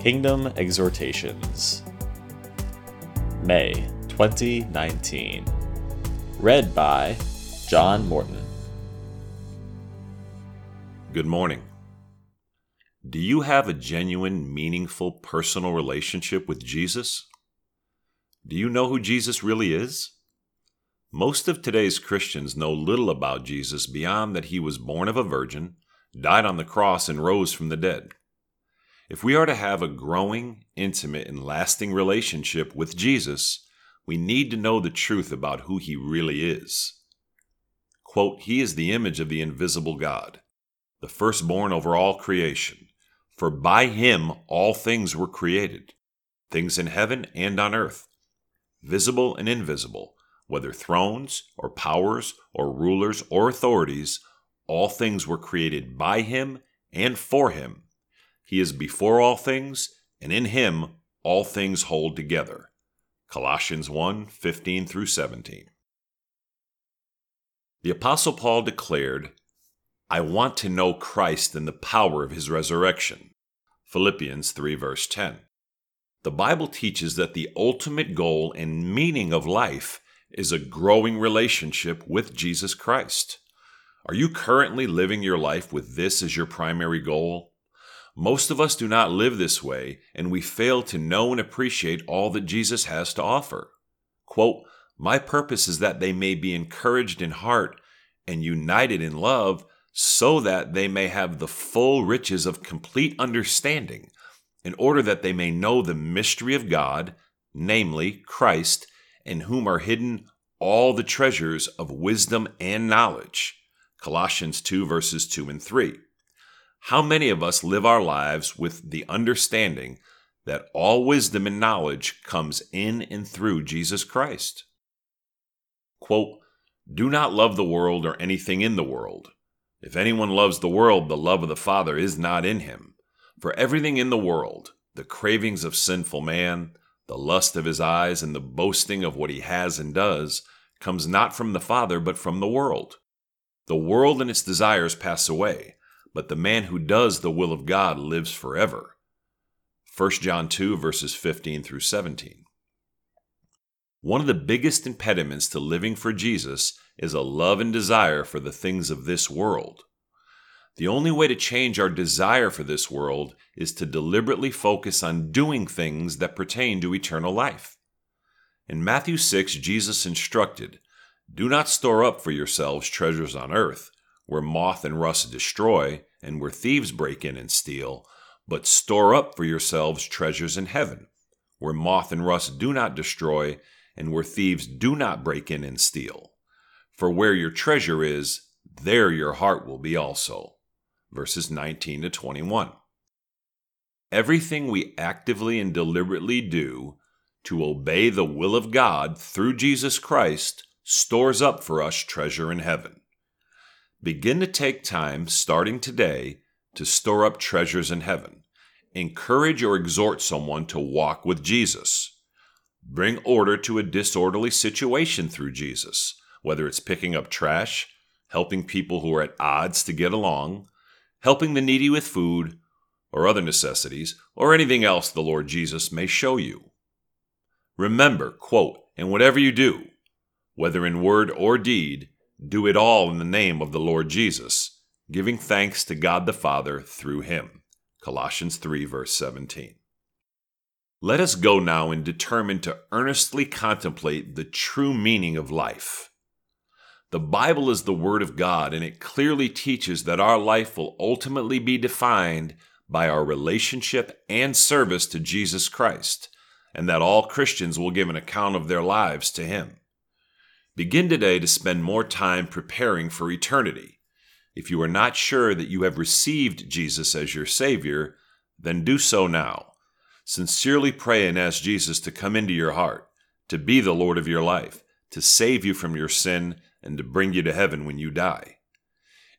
Kingdom Exhortations, May 2019. Read by John Morton. Good morning. Do you have a genuine, meaningful, personal relationship with Jesus? Do you know who Jesus really is? Most of today's Christians know little about Jesus beyond that he was born of a virgin, died on the cross, and rose from the dead. If we are to have a growing, intimate, and lasting relationship with Jesus, we need to know the truth about who he really is. Quote, He is the image of the invisible God, the firstborn over all creation. For by him all things were created, things in heaven and on earth, visible and invisible, whether thrones or powers or rulers or authorities, all things were created by him and for him he is before all things, and in him all things hold together. Colossians 1 15 through 17. The Apostle Paul declared, I want to know Christ and the power of his resurrection. Philippians 3 verse 10. The Bible teaches that the ultimate goal and meaning of life is a growing relationship with Jesus Christ. Are you currently living your life with this as your primary goal? Most of us do not live this way, and we fail to know and appreciate all that Jesus has to offer. Quote, My purpose is that they may be encouraged in heart and united in love, so that they may have the full riches of complete understanding, in order that they may know the mystery of God, namely Christ, in whom are hidden all the treasures of wisdom and knowledge. Colossians 2 verses 2 and 3. How many of us live our lives with the understanding that all wisdom and knowledge comes in and through Jesus Christ? Quote, Do not love the world or anything in the world. If anyone loves the world, the love of the Father is not in him. For everything in the world, the cravings of sinful man, the lust of his eyes, and the boasting of what he has and does, comes not from the Father, but from the world. The world and its desires pass away but the man who does the will of God lives forever. 1 John 2, verses 15 through 17. One of the biggest impediments to living for Jesus is a love and desire for the things of this world. The only way to change our desire for this world is to deliberately focus on doing things that pertain to eternal life. In Matthew 6, Jesus instructed, Do not store up for yourselves treasures on earth where moth and rust destroy, and where thieves break in and steal, but store up for yourselves treasures in heaven, where moth and rust do not destroy, and where thieves do not break in and steal. For where your treasure is, there your heart will be also. Verses 19 to 21. Everything we actively and deliberately do to obey the will of God through Jesus Christ stores up for us treasure in heaven. Begin to take time, starting today, to store up treasures in heaven. Encourage or exhort someone to walk with Jesus. Bring order to a disorderly situation through Jesus, whether it's picking up trash, helping people who are at odds to get along, helping the needy with food or other necessities, or anything else the Lord Jesus may show you. Remember, quote, in whatever you do, whether in word or deed, do it all in the name of the Lord Jesus, giving thanks to God the Father through him. Colossians 3, verse 17. Let us go now and determine to earnestly contemplate the true meaning of life. The Bible is the Word of God, and it clearly teaches that our life will ultimately be defined by our relationship and service to Jesus Christ, and that all Christians will give an account of their lives to Him. Begin today to spend more time preparing for eternity. If you are not sure that you have received Jesus as your Savior, then do so now. Sincerely pray and ask Jesus to come into your heart, to be the Lord of your life, to save you from your sin, and to bring you to heaven when you die.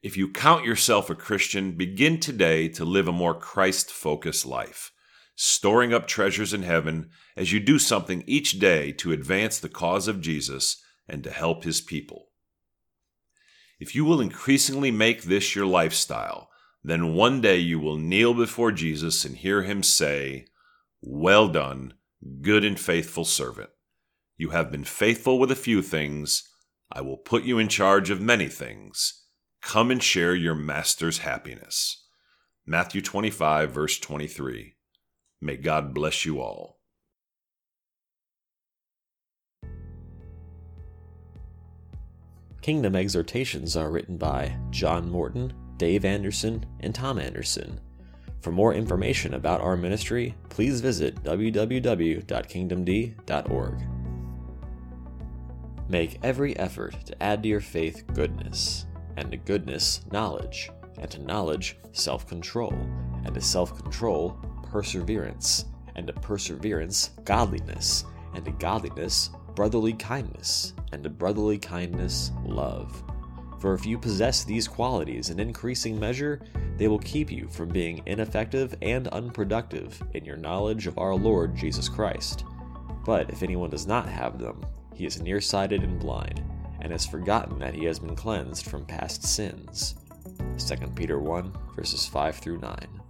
If you count yourself a Christian, begin today to live a more Christ focused life, storing up treasures in heaven as you do something each day to advance the cause of Jesus and to help his people. If you will increasingly make this your lifestyle, then one day you will kneel before Jesus and hear him say, Well done, good and faithful servant. You have been faithful with a few things. I will put you in charge of many things. Come and share your master's happiness. Matthew 25, verse 23. May God bless you all. Kingdom exhortations are written by John Morton, Dave Anderson, and Tom Anderson. For more information about our ministry, please visit www.kingdomd.org. Make every effort to add to your faith goodness, and to goodness, knowledge, and to knowledge, self control, and to self control, perseverance, and to perseverance, godliness, and to godliness, brotherly kindness, and brotherly kindness, love. For if you possess these qualities in increasing measure, they will keep you from being ineffective and unproductive in your knowledge of our Lord Jesus Christ. But if anyone does not have them, he is nearsighted and blind, and has forgotten that he has been cleansed from past sins. 2 Peter 1, verses 5 through 9.